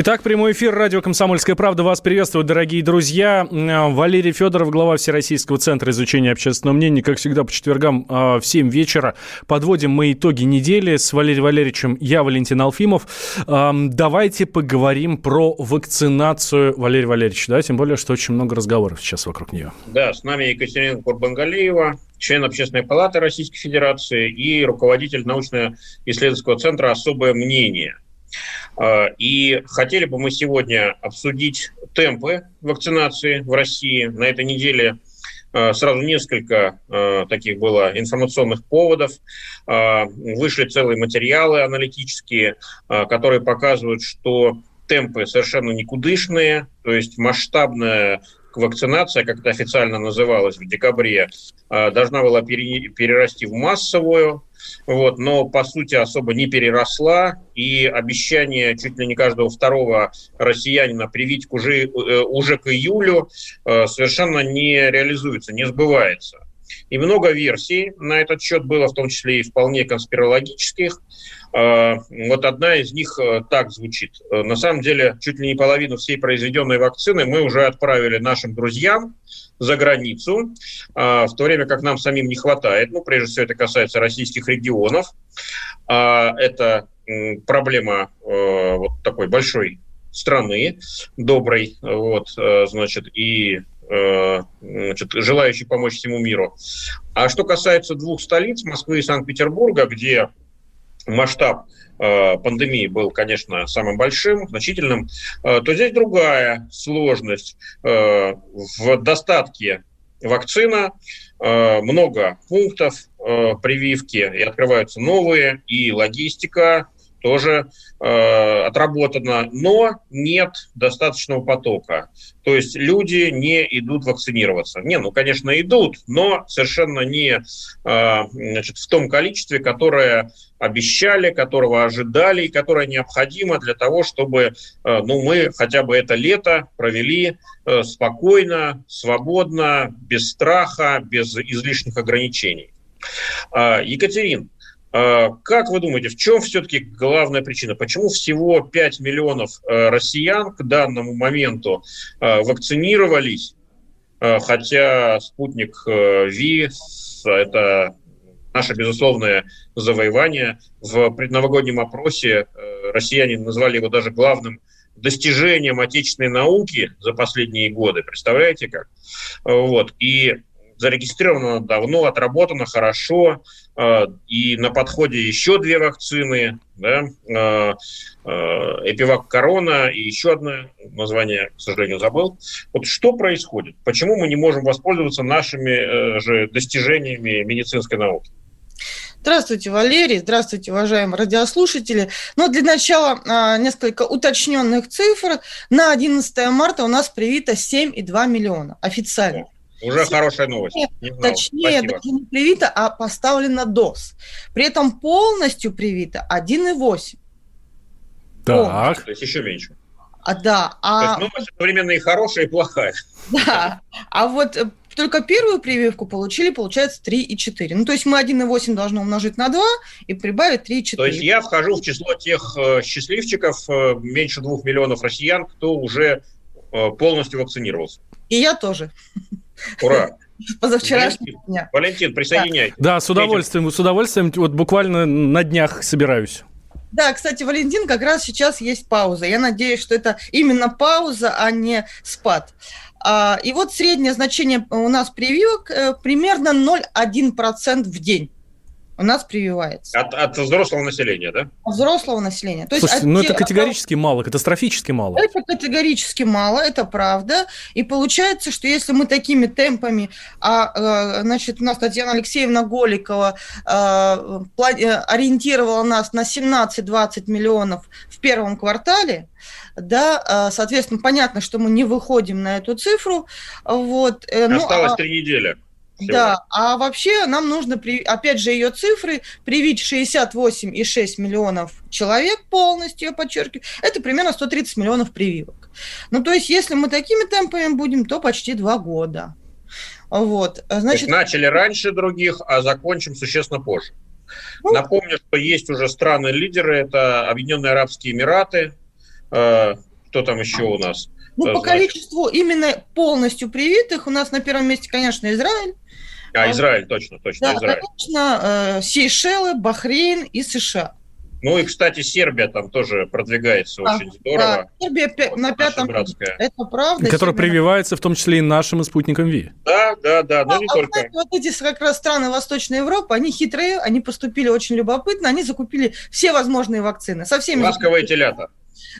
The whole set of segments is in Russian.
Итак, прямой эфир радио «Комсомольская правда» вас приветствует, дорогие друзья. Валерий Федоров, глава Всероссийского центра изучения общественного мнения. Как всегда, по четвергам а, в 7 вечера подводим мы итоги недели с Валерием Валерьевичем. Я Валентин Алфимов. Давайте поговорим про вакцинацию, Валерий Валерьевич, да? Тем более, что очень много разговоров сейчас вокруг нее. Да, с нами Екатерина Курбангалиева, член Общественной палаты Российской Федерации и руководитель научно-исследовательского центра «Особое мнение». А, и хотели бы мы сегодня обсудить темпы вакцинации в России. На этой неделе а, сразу несколько а, таких было информационных поводов. Вышли целые материалы аналитические, которые показывают, что темпы совершенно никудышные, то есть масштабная вакцинация, как это официально называлось в декабре, должна была перерасти в массовую вот, но по сути особо не переросла, и обещание чуть ли не каждого второго россиянина привить уже, э, уже к июлю э, совершенно не реализуется, не сбывается. И много версий на этот счет было, в том числе и вполне конспирологических. Э, вот одна из них так звучит. На самом деле, чуть ли не половину всей произведенной вакцины мы уже отправили нашим друзьям, за границу, а, в то время как нам самим не хватает. Ну, прежде всего, это касается российских регионов. А, это проблема э, вот такой большой страны, доброй, вот, э, значит, и э, значит, желающий помочь всему миру. А что касается двух столиц, Москвы и Санкт-Петербурга, где масштаб э, пандемии был, конечно, самым большим, значительным, э, то здесь другая сложность. Э, в достатке вакцина, много пунктов прививки, и открываются новые, и логистика тоже э, отработано, но нет достаточного потока. То есть люди не идут вакцинироваться. Не, ну, конечно, идут, но совершенно не э, значит, в том количестве, которое обещали, которого ожидали и которое необходимо для того, чтобы э, ну, мы хотя бы это лето провели э, спокойно, свободно, без страха, без излишних ограничений. Э, Екатерин, а, как вы думаете, в чем все-таки главная причина? Почему всего 5 миллионов э, россиян к данному моменту э, вакцинировались, э, хотя спутник Ви – это наше безусловное завоевание. В предновогоднем опросе россияне назвали его даже главным достижением отечественной науки за последние годы. Представляете как? Вот. И зарегистрировано давно, отработано хорошо, э, и на подходе еще две вакцины, да, э, э, Эпивак Корона и еще одно название, к сожалению, забыл. Вот что происходит? Почему мы не можем воспользоваться нашими же достижениями медицинской науки? Здравствуйте, Валерий. Здравствуйте, уважаемые радиослушатели. Но ну, для начала а, несколько уточненных цифр. На 11 марта у нас привито 7,2 миллиона официально. Уже хорошая новость. Не Точнее, Спасибо. даже не привито, а поставлена ДОС. При этом полностью привито 1,8. Так. То есть еще меньше. А, да. А... То есть новость одновременно и хорошая, и плохая. Да. А вот э, только первую прививку получили, получается, 3,4. Ну, то есть мы 1,8 должны умножить на 2 и прибавить 3,4. То есть я вхожу в число тех э, счастливчиков, э, меньше 2 миллионов россиян, кто уже полностью вакцинировался. И я тоже. Ура! Позавчерашнего дня. Валентин, присоединяй. Да, с удовольствием, с удовольствием. Вот буквально на днях собираюсь. Да, кстати, Валентин, как раз сейчас есть пауза. Я надеюсь, что это именно пауза, а не спад. А, и вот среднее значение у нас прививок э, примерно 0,1% в день. У нас прививается. От, от взрослого населения, да? От взрослого населения. То Слушайте, есть ну это категорически от... мало, катастрофически мало. Это категорически мало, это правда. И получается, что если мы такими темпами, а, значит, у нас Татьяна Алексеевна Голикова а, ориентировала нас на 17-20 миллионов в первом квартале, да, а, соответственно, понятно, что мы не выходим на эту цифру. Вот, э, ну, Осталось три ну, недели. Всего. Да, а вообще нам нужно, опять же, ее цифры, привить 68,6 миллионов человек полностью, я подчеркиваю, это примерно 130 миллионов прививок. Ну, то есть, если мы такими темпами будем, то почти два года. Вот, значит... начали раньше других, а закончим существенно позже. Ну, Напомню, что есть уже страны-лидеры, это Объединенные Арабские Эмираты, э, кто там еще у нас? Ну, по значит... количеству именно полностью привитых у нас на первом месте, конечно, Израиль, а, Израиль, точно, точно, да, Израиль. конечно, э, Сейшелы, Бахрейн и США. Ну и, кстати, Сербия там тоже продвигается а, очень здорово. Да, Сербия вот, на пятом Это правда. Которая Сербия... прививается в том числе и нашим спутником ВИ. Да, да, да, но а, не а только. Знаете, вот эти как раз страны Восточной Европы, они хитрые, они поступили очень любопытно, они закупили все возможные вакцины. Со всеми... Ласковые телята.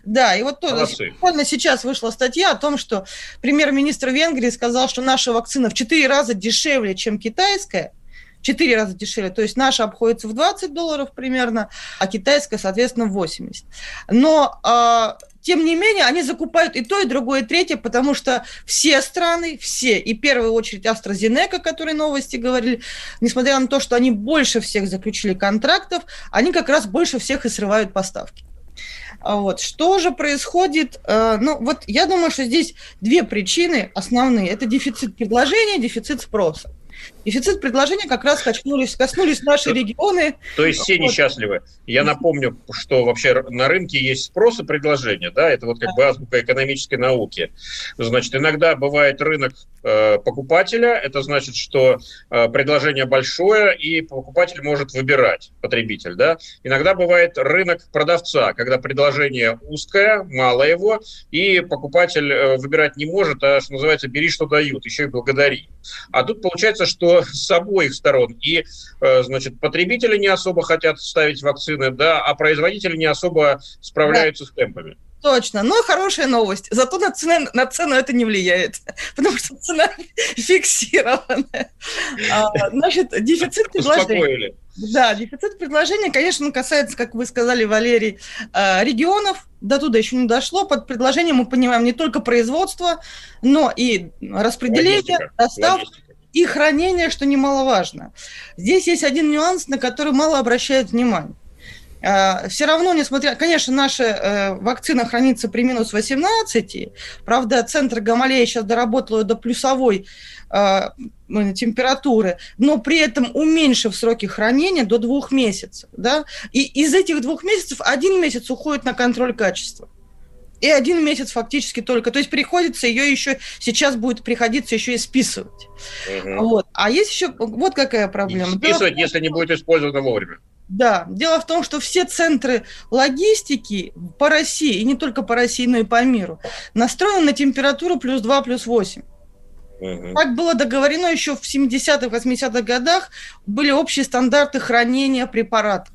Да, и вот тоже буквально сейчас вышла статья о том, что премьер-министр Венгрии сказал, что наша вакцина в 4 раза дешевле, чем китайская, четыре раза дешевле. То есть наша обходится в 20 долларов примерно, а китайская, соответственно, в 80. Но э, тем не менее, они закупают и то, и другое, и третье, потому что все страны, все, и в первую очередь AstraZeneca, о которой новости говорили, несмотря на то, что они больше всех заключили контрактов, они как раз больше всех и срывают поставки. А вот. Что же происходит? Э, ну, вот я думаю, что здесь две причины основные. Это дефицит предложения, дефицит спроса. Дефицит предложения как раз коснулись, коснулись наши регионы. То есть все несчастливы. Я напомню, что вообще на рынке есть спрос и предложение. Да? Это вот как бы азбука экономической науки. Значит, иногда бывает рынок э, покупателя. Это значит, что э, предложение большое, и покупатель может выбирать, потребитель. Да? Иногда бывает рынок продавца, когда предложение узкое, мало его, и покупатель э, выбирать не может, а, что называется, бери, что дают, еще и благодари. А тут получается, что с обоих сторон. И, э, значит, потребители не особо хотят ставить вакцины, да, а производители не особо справляются да. с темпами. Точно, но хорошая новость. Зато на цену, на цену это не влияет, потому что цена фиксированная. А, значит, дефицит предложения. Да, дефицит предложения, конечно, касается, как вы сказали, Валерий, а, регионов. До туда еще не дошло. Под предложением мы понимаем не только производство, но и распределение, доставку и хранение, что немаловажно. Здесь есть один нюанс, на который мало обращают внимание. А, Все равно, несмотря... Конечно, наша э, вакцина хранится при минус 18. Правда, центр Гамалея сейчас доработал до плюсовой а, температуры, но при этом уменьшив сроки хранения до двух месяцев. Да? И из этих двух месяцев один месяц уходит на контроль качества. И один месяц фактически только. То есть приходится ее еще, сейчас будет приходиться еще и списывать. Угу. Вот. А есть еще, вот какая проблема. И списывать, Дело если не будет использовано вовремя. Да, дело в том, что все центры логистики по России, и не только по России, но и по миру, настроены на температуру плюс 2, плюс 8. Угу. Так было договорено еще в 70-х, 80-х годах, были общие стандарты хранения препаратов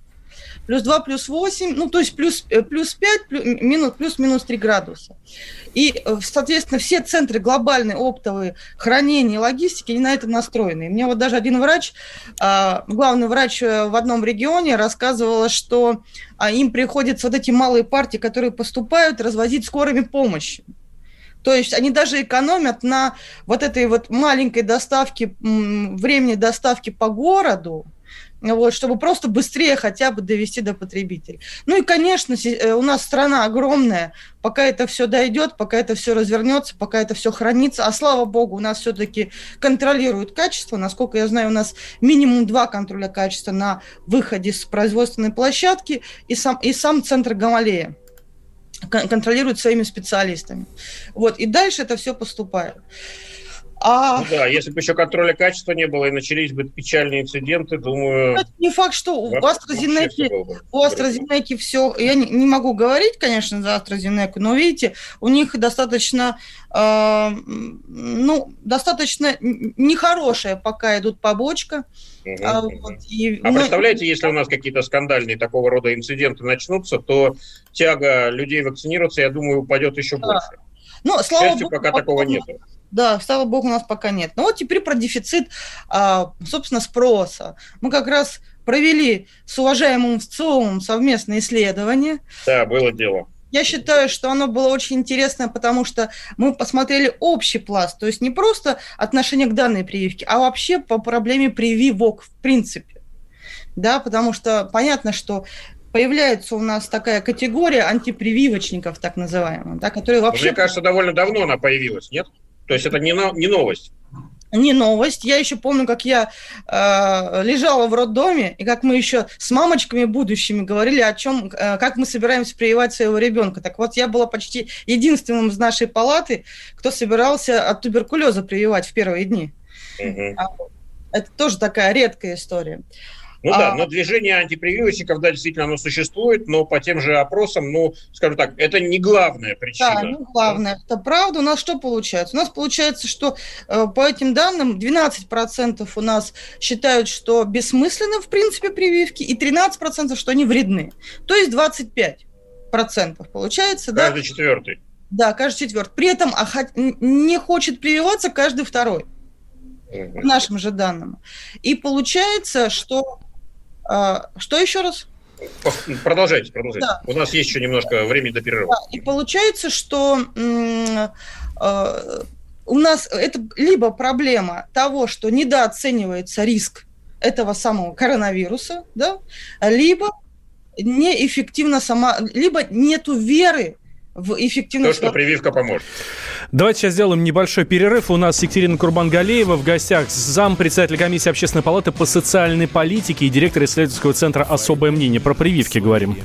плюс 2, плюс 8, ну, то есть плюс, э, плюс 5, плюс, минус, плюс-минус 3 градуса. И, э, соответственно, все центры глобальные оптовые хранения логистики, они на это настроены. И мне вот даже один врач, а, главный врач э, в одном регионе рассказывала, что а, им приходится вот эти малые партии, которые поступают, развозить скорыми помощи. То есть они даже экономят на вот этой вот маленькой доставке, времени доставки по городу, вот, чтобы просто быстрее хотя бы довести до потребителей. Ну и, конечно, э, у нас страна огромная, пока это все дойдет, пока это все развернется, пока это все хранится, а слава богу, у нас все-таки контролируют качество, насколько я знаю, у нас минимум два контроля качества на выходе с производственной площадки и сам, и сам центр Гамалея контролирует своими специалистами. Вот, и дальше это все поступает. А... Ну да, если бы еще контроля качества не было и начались бы печальные инциденты, думаю... Это не факт, что у AstraZeneca, у AstraZeneca все... Я не, не могу говорить, конечно, за AstraZeneca, но видите, у них достаточно, э, ну, достаточно нехорошая пока идут побочка. Угу, а, вот, и, а ну, представляете, если у нас какие-то скандальные такого рода инциденты начнутся, то тяга людей вакцинироваться, я думаю, упадет еще да. больше. Ну, слава Счастью, богу, пока такого нет. Да, слава богу, у нас пока нет. Но вот теперь про дефицит, а, собственно, спроса. Мы как раз провели с уважаемым ВЦИОМом совместное исследование. Да, было дело. Я считаю, что оно было очень интересное, потому что мы посмотрели общий пласт, то есть не просто отношение к данной прививке, а вообще по проблеме прививок в принципе. Да, потому что понятно, что появляется у нас такая категория антипрививочников, так называемых, да, которые вообще... Мне кажется, довольно давно она появилась, нет? То есть это не, не новость. Не новость. Я еще помню, как я э, лежала в роддоме, и как мы еще с мамочками будущими говорили о чем, э, как мы собираемся прививать своего ребенка. Так вот, я была почти единственным из нашей палаты, кто собирался от туберкулеза прививать в первые дни. Угу. Это тоже такая редкая история. Ну а... да, но движение антипрививочников, да, действительно, оно существует, но по тем же опросам, ну, скажу так, это не главная причина. Да, не главное, это правда. У нас что получается? У нас получается, что э, по этим данным 12% у нас считают, что бессмысленны, в принципе, прививки, и 13%, что они вредны. То есть 25% получается, каждый да? Каждый четвертый. Да, каждый четвертый. При этом а, не хочет прививаться каждый второй по нашим же данным. И получается, что а, что еще раз? Продолжайте, продолжайте. Да. У нас есть еще немножко времени до перерыва. Да. И получается, что э, у нас это либо проблема того, что недооценивается риск этого самого коронавируса, да, либо неэффективно сама, либо нету веры в эффективность... То, что прививка поможет. Давайте сейчас сделаем небольшой перерыв. У нас Екатерина Курбангалеева в гостях, зам председателя комиссии общественной палаты по социальной политике и директор исследовательского центра «Особое мнение». Про прививки говорим.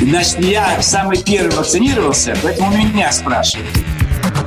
Значит, я самый первый вакцинировался, поэтому меня спрашивают.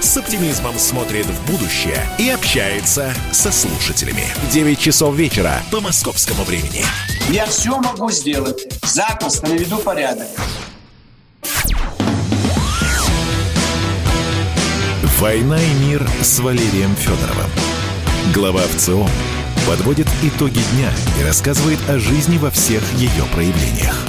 с оптимизмом смотрит в будущее и общается со слушателями. 9 часов вечера по московскому времени. Я все могу сделать. Запросто наведу порядок. «Война и мир» с Валерием Федоровым. Глава ВЦО подводит итоги дня и рассказывает о жизни во всех ее проявлениях.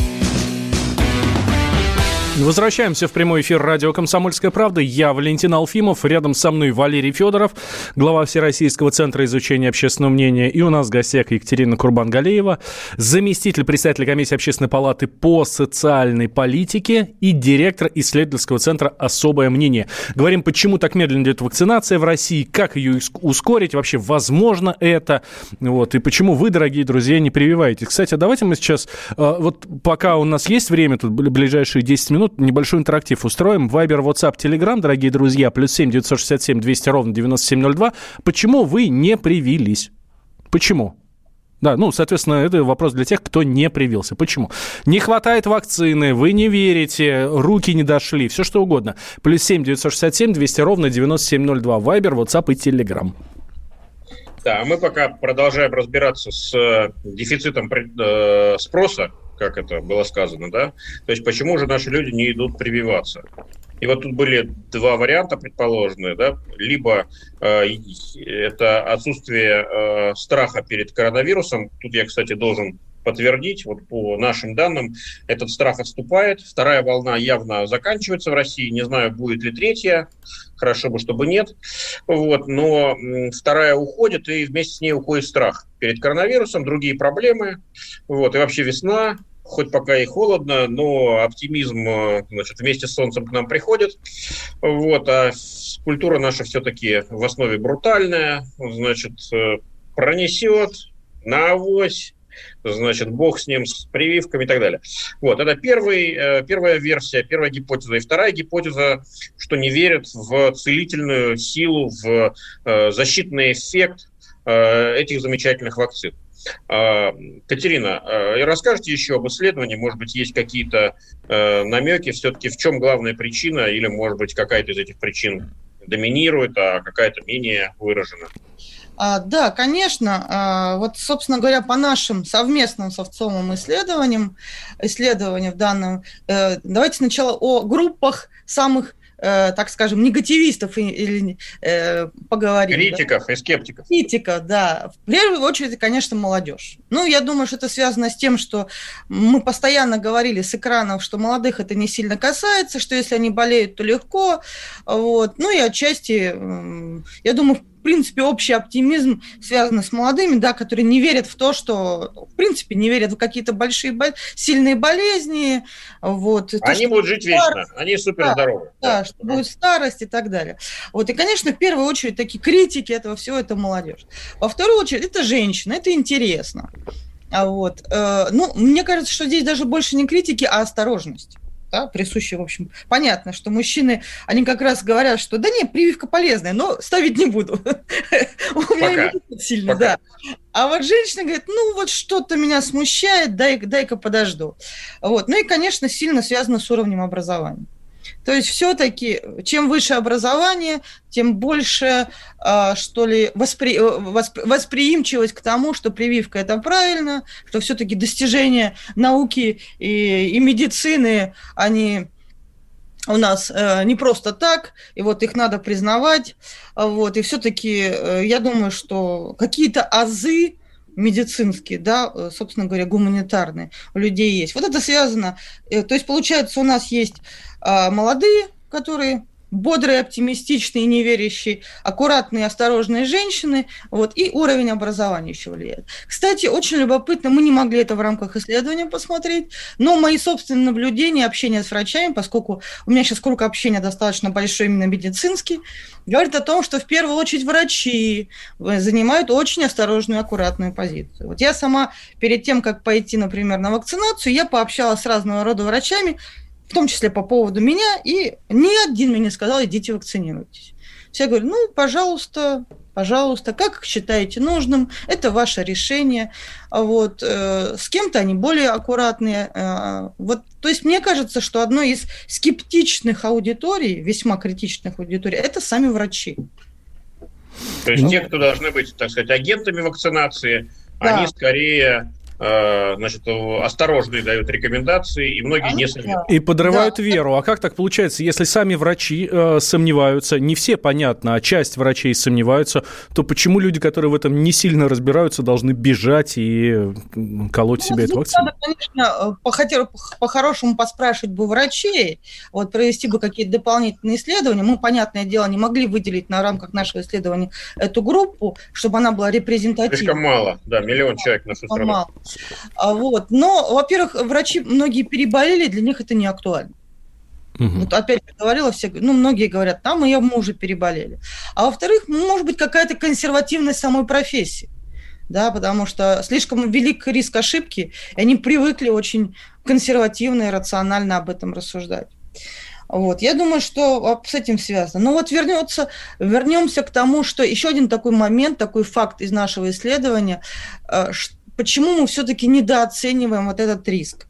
Возвращаемся в прямой эфир радио «Комсомольская правда». Я Валентин Алфимов, рядом со мной Валерий Федоров, глава Всероссийского центра изучения общественного мнения. И у нас в гостях Екатерина Курбан-Галеева, заместитель председателя комиссии общественной палаты по социальной политике и директор исследовательского центра «Особое мнение». Говорим, почему так медленно идет вакцинация в России, как ее ускорить, вообще возможно это, вот, и почему вы, дорогие друзья, не прививаетесь. Кстати, давайте мы сейчас, э, вот пока у нас есть время, тут ближайшие 10 минут, минут небольшой интерактив устроим. Вайбер, WhatsApp, Telegram, дорогие друзья, плюс 7 967 200 ровно 9702. Почему вы не привились? Почему? Да, ну, соответственно, это вопрос для тех, кто не привился. Почему? Не хватает вакцины, вы не верите, руки не дошли, все что угодно. Плюс 7 967 200 ровно 9702. Вайбер, WhatsApp и Telegram. Да, мы пока продолжаем разбираться с э, дефицитом э, спроса как это было сказано, да? То есть почему же наши люди не идут прививаться? И вот тут были два варианта предположенные, да, либо э, это отсутствие э, страха перед коронавирусом. Тут я, кстати, должен подтвердить, вот по нашим данным, этот страх отступает. Вторая волна явно заканчивается в России. Не знаю, будет ли третья. Хорошо бы, чтобы нет. Вот, но вторая уходит, и вместе с ней уходит страх перед коронавирусом, другие проблемы. Вот, и вообще весна, хоть пока и холодно, но оптимизм значит, вместе с солнцем к нам приходит. Вот, а культура наша все-таки в основе брутальная, значит, пронесет на авось, значит, бог с ним, с прививками и так далее. Вот, это первый, э, первая версия, первая гипотеза. И вторая гипотеза, что не верят в целительную силу, в э, защитный эффект э, этих замечательных вакцин. Катерина, расскажите еще об исследовании, может быть, есть какие-то намеки, все-таки в чем главная причина, или, может быть, какая-то из этих причин доминирует, а какая-то менее выражена? А, да, конечно. А, вот, собственно говоря, по нашим совместным совцовым исследованиям, исследованиям в данном, э, давайте сначала о группах самых э, так скажем, негативистов или э, поговорим. Критиков да? и скептиков. Критиков, да. В первую очередь, конечно, молодежь. Ну, я думаю, что это связано с тем, что мы постоянно говорили с экранов, что молодых это не сильно касается, что если они болеют, то легко. Вот. Ну и отчасти, я думаю, в принципе, общий оптимизм связан с молодыми, да, которые не верят в то, что, в принципе, не верят в какие-то большие, сильные болезни. Вот, они то, будут жить вечно, они супер здоровы. Да, да, что будет старость и так далее. Вот, и, конечно, в первую очередь такие критики этого всего, это молодежь. Во вторую очередь, это женщины, это интересно. А вот, э, ну, мне кажется, что здесь даже больше не критики, а осторожность да, присущи, в общем, понятно, что мужчины, они как раз говорят, что да нет, прививка полезная, но ставить не буду. У меня не сильно, да. А вот женщина говорит, ну вот что-то меня смущает, дай, дай-ка подожду. Вот. Ну и, конечно, сильно связано с уровнем образования. То есть все-таки, чем выше образование, тем больше, а, что ли, воспри... Э, воспри... восприимчивость к тому, что прививка это правильно, что все-таки достижения науки и, и медицины, они у нас э, не просто так, и вот их надо признавать, вот, и все-таки э, я думаю, что какие-то азы медицинские, да, э, собственно говоря, гуманитарные у людей есть. Вот это связано, э, то есть получается у нас есть а, молодые, которые бодрые, оптимистичные, неверящие, аккуратные, осторожные женщины, вот, и уровень образования еще влияет. Кстати, очень любопытно, мы не могли это в рамках исследования посмотреть, но мои собственные наблюдения, общение с врачами, поскольку у меня сейчас круг общения достаточно большой, именно медицинский, говорит о том, что в первую очередь врачи занимают очень осторожную, аккуратную позицию. Вот я сама перед тем, как пойти, например, на вакцинацию, я пообщалась с разного рода врачами, в том числе по поводу меня, и ни один мне не сказал, идите вакцинируйтесь. Все говорят, ну, пожалуйста, пожалуйста, как считаете нужным, это ваше решение. Вот, э, с кем-то они более аккуратные. Э, вот, то есть мне кажется, что одной из скептичных аудиторий, весьма критичных аудиторий, это сами врачи. То есть ну, те, кто должны быть, так сказать, агентами вакцинации, да. они скорее значит, осторожные дают рекомендации, и многие не сомневаются. И подрывают да. веру. А как так получается, если сами врачи э, сомневаются, не все, понятно, а часть врачей сомневаются, то почему люди, которые в этом не сильно разбираются, должны бежать и колоть ну, себе эту вакцину? Надо, конечно, э, по-хорошему поспрашивать бы врачей, вот провести бы какие-то дополнительные исследования. Мы, понятное дело, не могли выделить на рамках нашего исследования эту группу, чтобы она была репрезентативной. Слишком мало, да, миллион человек на всю страну. Мало. А вот. Но, во-первых, врачи многие переболели, для них это не актуально. Угу. Вот опять говорила, все, ну, многие говорят, там и мы уже переболели. А во-вторых, может быть, какая-то консервативность самой профессии. Да, потому что слишком велик риск ошибки, и они привыкли очень консервативно и рационально об этом рассуждать. Вот. Я думаю, что с этим связано. Но вот вернется, вернемся к тому, что еще один такой момент, такой факт из нашего исследования, э, почему мы все-таки недооцениваем вот этот риск.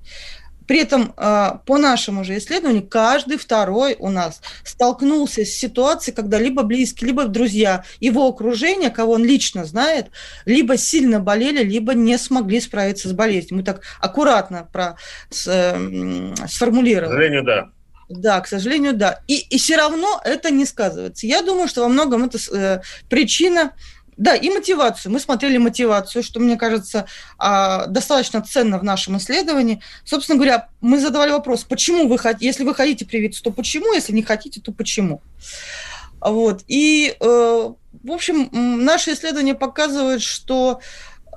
При этом, а, по нашему же исследованию, каждый второй у нас столкнулся с ситуацией, когда либо близкие, либо друзья, его окружение, кого он лично знает, либо сильно болели, либо не смогли справиться с болезнью. Мы так аккуратно про, с, э, сформулировали. К сожалению, да. Да, к сожалению, да. И, и все равно это не сказывается. Я думаю, что во многом это э, причина да, и мотивацию. Мы смотрели мотивацию, что, мне кажется, а, достаточно ценно в нашем исследовании. Собственно говоря, мы задавали вопрос, почему вы хотите, если вы хотите привиться, то почему, если не хотите, то почему. Вот. И, э, в общем, наше исследование показывает, что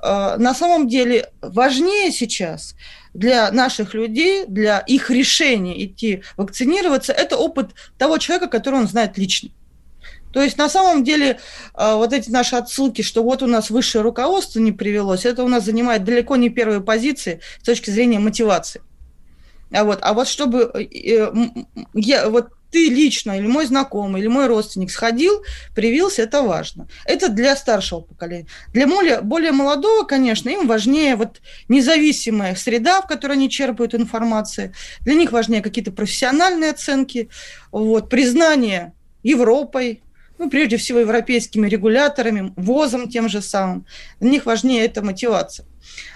э, на самом деле важнее сейчас для наших людей, для их решения идти вакцинироваться, это опыт того человека, который он знает лично. То есть на самом деле э, вот эти наши отсылки, что вот у нас высшее руководство не привелось, это у нас занимает далеко не первые позиции с точки зрения мотивации. А вот, а вот чтобы э, я, вот ты лично или мой знакомый, или мой родственник сходил, привился, это важно. Это для старшего поколения. Для более, более молодого, конечно, им важнее вот независимая среда, в которой они черпают информацию. Для них важнее какие-то профессиональные оценки, вот, признание Европой, ну, прежде всего, европейскими регуляторами, ВОЗом тем же самым. Для них важнее эта мотивация.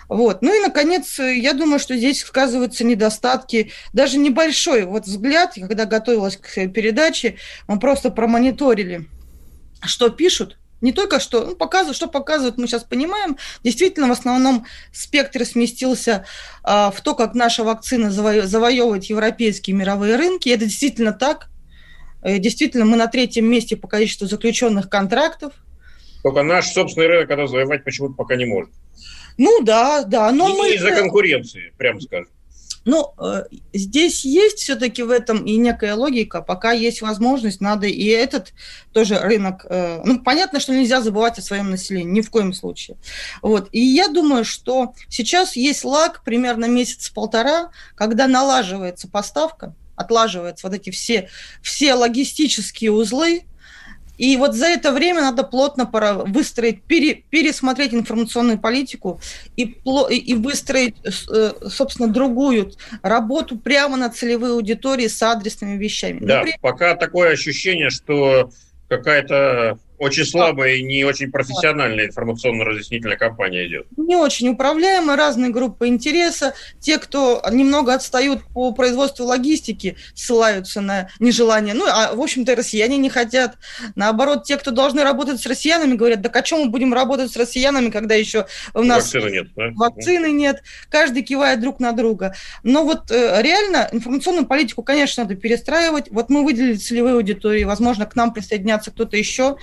Вот. Ну и, наконец, я думаю, что здесь сказываются недостатки. Даже небольшой вот взгляд, когда готовилась к передаче, мы просто промониторили, что пишут не только что, ну, показывают, что показывают, мы сейчас понимаем. Действительно, в основном спектр сместился а, в то, как наша вакцина заво- завоевывает европейские мировые рынки. Это действительно так. И действительно, мы на третьем месте по количеству заключенных контрактов. Только наш собственный рынок это завоевать почему-то пока не может. Ну да, да. Но и мы... из-за конкуренции, прямо скажем. Ну, э, здесь есть все-таки в этом и некая логика. Пока есть возможность, надо и этот тоже рынок. Э, ну, понятно, что нельзя забывать о своем населении, ни в коем случае. Вот. И я думаю, что сейчас есть лаг примерно месяц-полтора, когда налаживается поставка, отлаживаются вот эти все, все логистические узлы, и вот за это время надо плотно пора выстроить, пере, пересмотреть информационную политику и, и выстроить, э, собственно, другую работу прямо на целевые аудитории с адресными вещами. Да, Например, пока такое ощущение, что какая-то очень слабая и не очень профессиональная информационно-разъяснительная кампания идет. Не очень управляемая, разные группы интереса. Те, кто немного отстают по производству логистики, ссылаются на нежелание. Ну, а, в общем-то, россияне не хотят. Наоборот, те, кто должны работать с россиянами, говорят, да о чем мы будем работать с россиянами, когда еще у нас... Вакцины нет, да? Вакцины нет. Каждый кивает друг на друга. Но вот э, реально информационную политику, конечно, надо перестраивать. Вот мы выделили целевые аудитории. Возможно, к нам присоединятся кто-то еще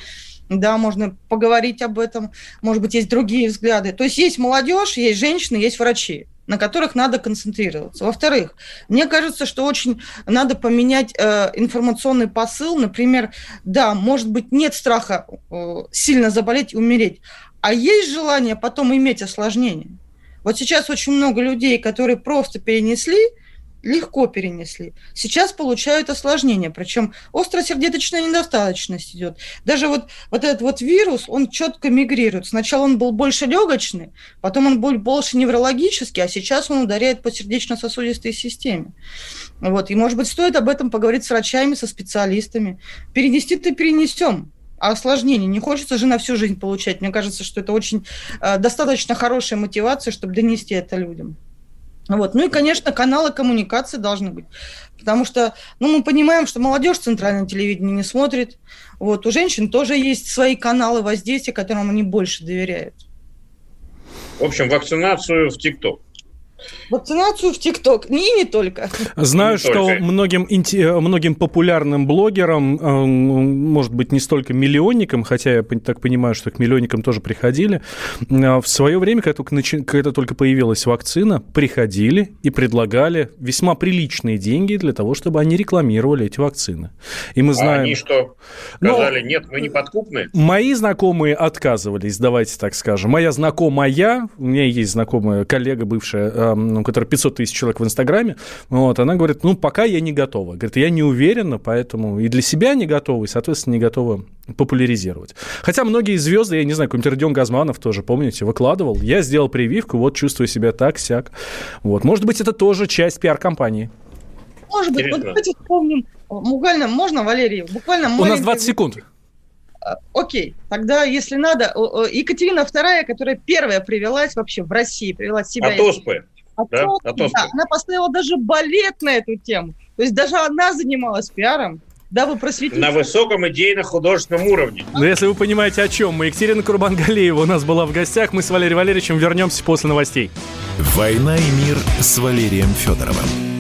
да, можно поговорить об этом, может быть, есть другие взгляды. То есть есть молодежь, есть женщины, есть врачи на которых надо концентрироваться. Во-вторых, мне кажется, что очень надо поменять э, информационный посыл. Например, да, может быть, нет страха э, сильно заболеть и умереть, а есть желание потом иметь осложнения. Вот сейчас очень много людей, которые просто перенесли легко перенесли. Сейчас получают осложнения, причем остросердечная недостаточность идет. Даже вот, вот этот вот вирус, он четко мигрирует. Сначала он был больше легочный, потом он был больше неврологический, а сейчас он ударяет по сердечно-сосудистой системе. Вот. И, может быть, стоит об этом поговорить с врачами, со специалистами. Перенести-то перенесем, а осложнений не хочется же на всю жизнь получать. Мне кажется, что это очень э, достаточно хорошая мотивация, чтобы донести это людям. Вот. Ну и, конечно, каналы коммуникации должны быть. Потому что ну, мы понимаем, что молодежь центральное телевидение не смотрит. Вот. У женщин тоже есть свои каналы воздействия, которым они больше доверяют. В общем, вакцинацию в ТикТок. Вакцинацию в ТикТок. И не только. Знаю, не что только. многим, многим популярным блогерам, может быть, не столько миллионникам, хотя я так понимаю, что к миллионникам тоже приходили, э, в свое время, когда только, когда только появилась вакцина, приходили и предлагали весьма приличные деньги для того, чтобы они рекламировали эти вакцины. И мы знаем... А они что, сказали, Но... нет, мы не подкупны? Мои знакомые отказывались, давайте так скажем. Моя знакомая, у меня есть знакомая коллега бывшая, э, у которой 500 тысяч человек в Инстаграме, вот, она говорит, ну, пока я не готова. Говорит, я не уверена, поэтому и для себя не готова, и, соответственно, не готова популяризировать. Хотя многие звезды, я не знаю, какой-нибудь Родион Газманов тоже, помните, выкладывал, я сделал прививку, вот чувствую себя так, сяк. Вот, может быть, это тоже часть пиар-компании. Может быть, вот давайте вспомним, буквально, можно, Валерий, буквально... У нас 20 секунд. Окей, тогда, если надо, Екатерина II, которая первая привелась вообще в России, привела себя... От оспы. От да? оспы, От оспы. Да, она поставила даже балет на эту тему. То есть даже она занималась пиаром, дабы просветить... На высоком идейно-художественном уровне. Но если вы понимаете, о чем мы. Екатерина Курбангалеева у нас была в гостях. Мы с Валерием Валерьевичем вернемся после новостей. «Война и мир» с Валерием Федоровым.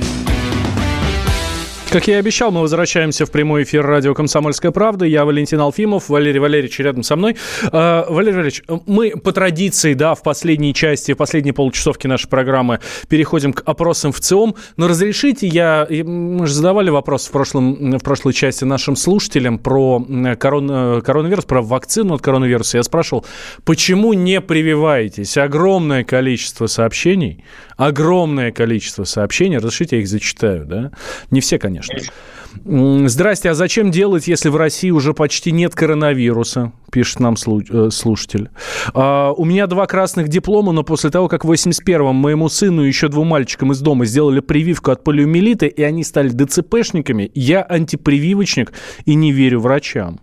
Как я и обещал, мы возвращаемся в прямой эфир радио «Комсомольская правда». Я Валентин Алфимов, Валерий Валерьевич рядом со мной. А, Валерий Валерьевич, мы по традиции, да, в последней части, в последней получасовке нашей программы переходим к опросам в ЦИОМ. Но разрешите, я, мы же задавали вопрос в, прошлом, в прошлой части нашим слушателям про корон, коронавирус, про вакцину от коронавируса. Я спрашивал, почему не прививаетесь? Огромное количество сообщений, огромное количество сообщений. Разрешите, я их зачитаю, да? Не все, конечно конечно. Здрасте, а зачем делать, если в России уже почти нет коронавируса? Пишет нам э, слушатель. А, у меня два красных диплома, но после того, как в 81-м моему сыну и еще двум мальчикам из дома сделали прививку от полиомиелита, и они стали ДЦПшниками, я антипрививочник и не верю врачам.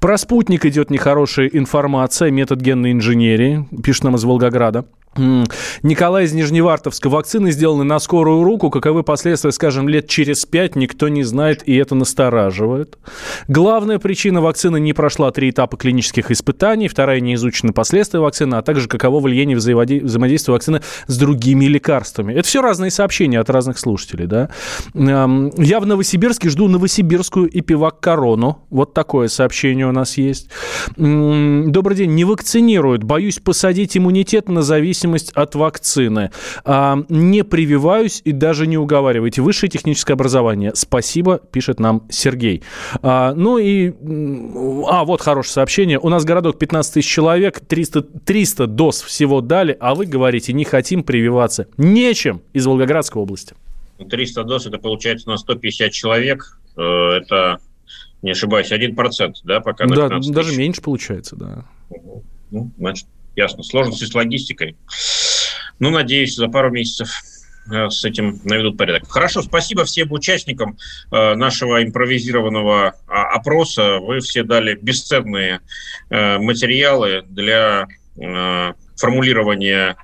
Про спутник идет нехорошая информация, метод генной инженерии, пишет нам из Волгограда. Николай из Нижневартовска. Вакцины сделаны на скорую руку. Каковы последствия, скажем, лет через пять, никто не знает, и это настораживает. Главная причина вакцины не прошла три этапа клинических испытаний. Вторая не изучены последствия вакцины, а также каково влияние взаимодействия вакцины с другими лекарствами. Это все разные сообщения от разных слушателей. Да? Я в Новосибирске жду новосибирскую эпивак корону. Вот такое сообщение у нас есть. Добрый день. Не вакцинируют. Боюсь посадить иммунитет на зависимость зависимость от вакцины. А, не прививаюсь и даже не уговаривайте. Высшее техническое образование. Спасибо, пишет нам Сергей. А, ну и... А, вот хорошее сообщение. У нас городок 15 тысяч человек, 300, 300 доз всего дали, а вы говорите, не хотим прививаться. Нечем из Волгоградской области. 300 доз, это получается на 150 человек. Э, это, не ошибаюсь, 1%, да, пока на Да, даже меньше получается, да. Ну, значит, ясно. Сложности с логистикой. Ну, надеюсь, за пару месяцев э, с этим наведут порядок. Хорошо, спасибо всем участникам э, нашего импровизированного а, опроса. Вы все дали бесценные э, материалы для формулирования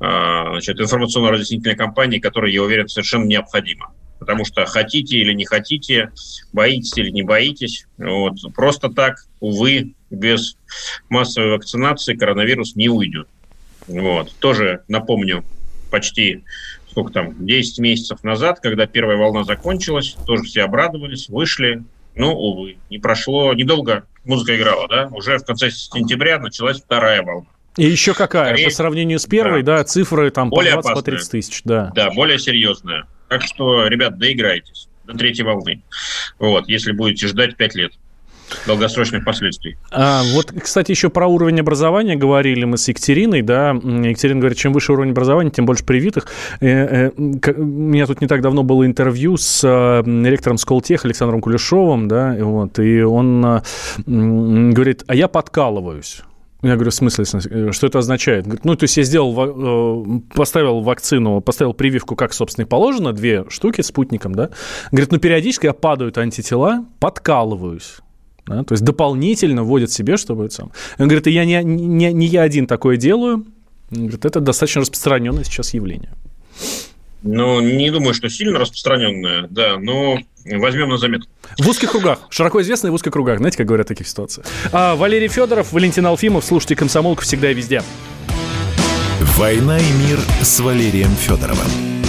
значит, информационно-разъяснительной кампании, которая, я уверен, совершенно необходима. Потому что хотите или не хотите, боитесь или не боитесь, вот, просто так, увы, без массовой вакцинации коронавирус не уйдет. Вот. Тоже напомню, почти сколько там, 10 месяцев назад, когда первая волна закончилась, тоже все обрадовались, вышли. Ну, увы, не прошло, недолго музыка играла, да? Уже в конце сентября началась вторая волна. И еще какая? Скорее, по сравнению с первой, да, да цифры там более по 20 по 30 тысяч, да. Да, более серьезная. Так что, ребят, доиграйтесь до третьей волны. Вот, если будете ждать 5 лет долгосрочных последствий. А, вот, кстати, еще про уровень образования говорили мы с Екатериной, да, Екатерина говорит, чем выше уровень образования, тем больше привитых. Э, э, у меня тут не так давно было интервью с э, ректором Сколтех Александром Кулешовым, да, вот, и он говорит, а я подкалываюсь. Я говорю, в смысле, что это означает? Говорит, ну, то есть я сделал, поставил вакцину, поставил прививку, как, собственно, и положено, две штуки спутником, да. Говорит, ну, периодически я падают антитела, подкалываюсь. Да? То есть дополнительно вводит себе, чтобы это сам. Он говорит, я не, не, не я один такое делаю. Он говорит, это достаточно распространенное сейчас явление. Ну, не думаю, что сильно распространенное, да, но возьмем на заметку. В узких кругах, широко известные в узких кругах, знаете, как говорят в таких ситуациях. А, Валерий Федоров, Валентин Алфимов, слушайте «Комсомолку» всегда и везде. «Война и мир» с Валерием Федоровым.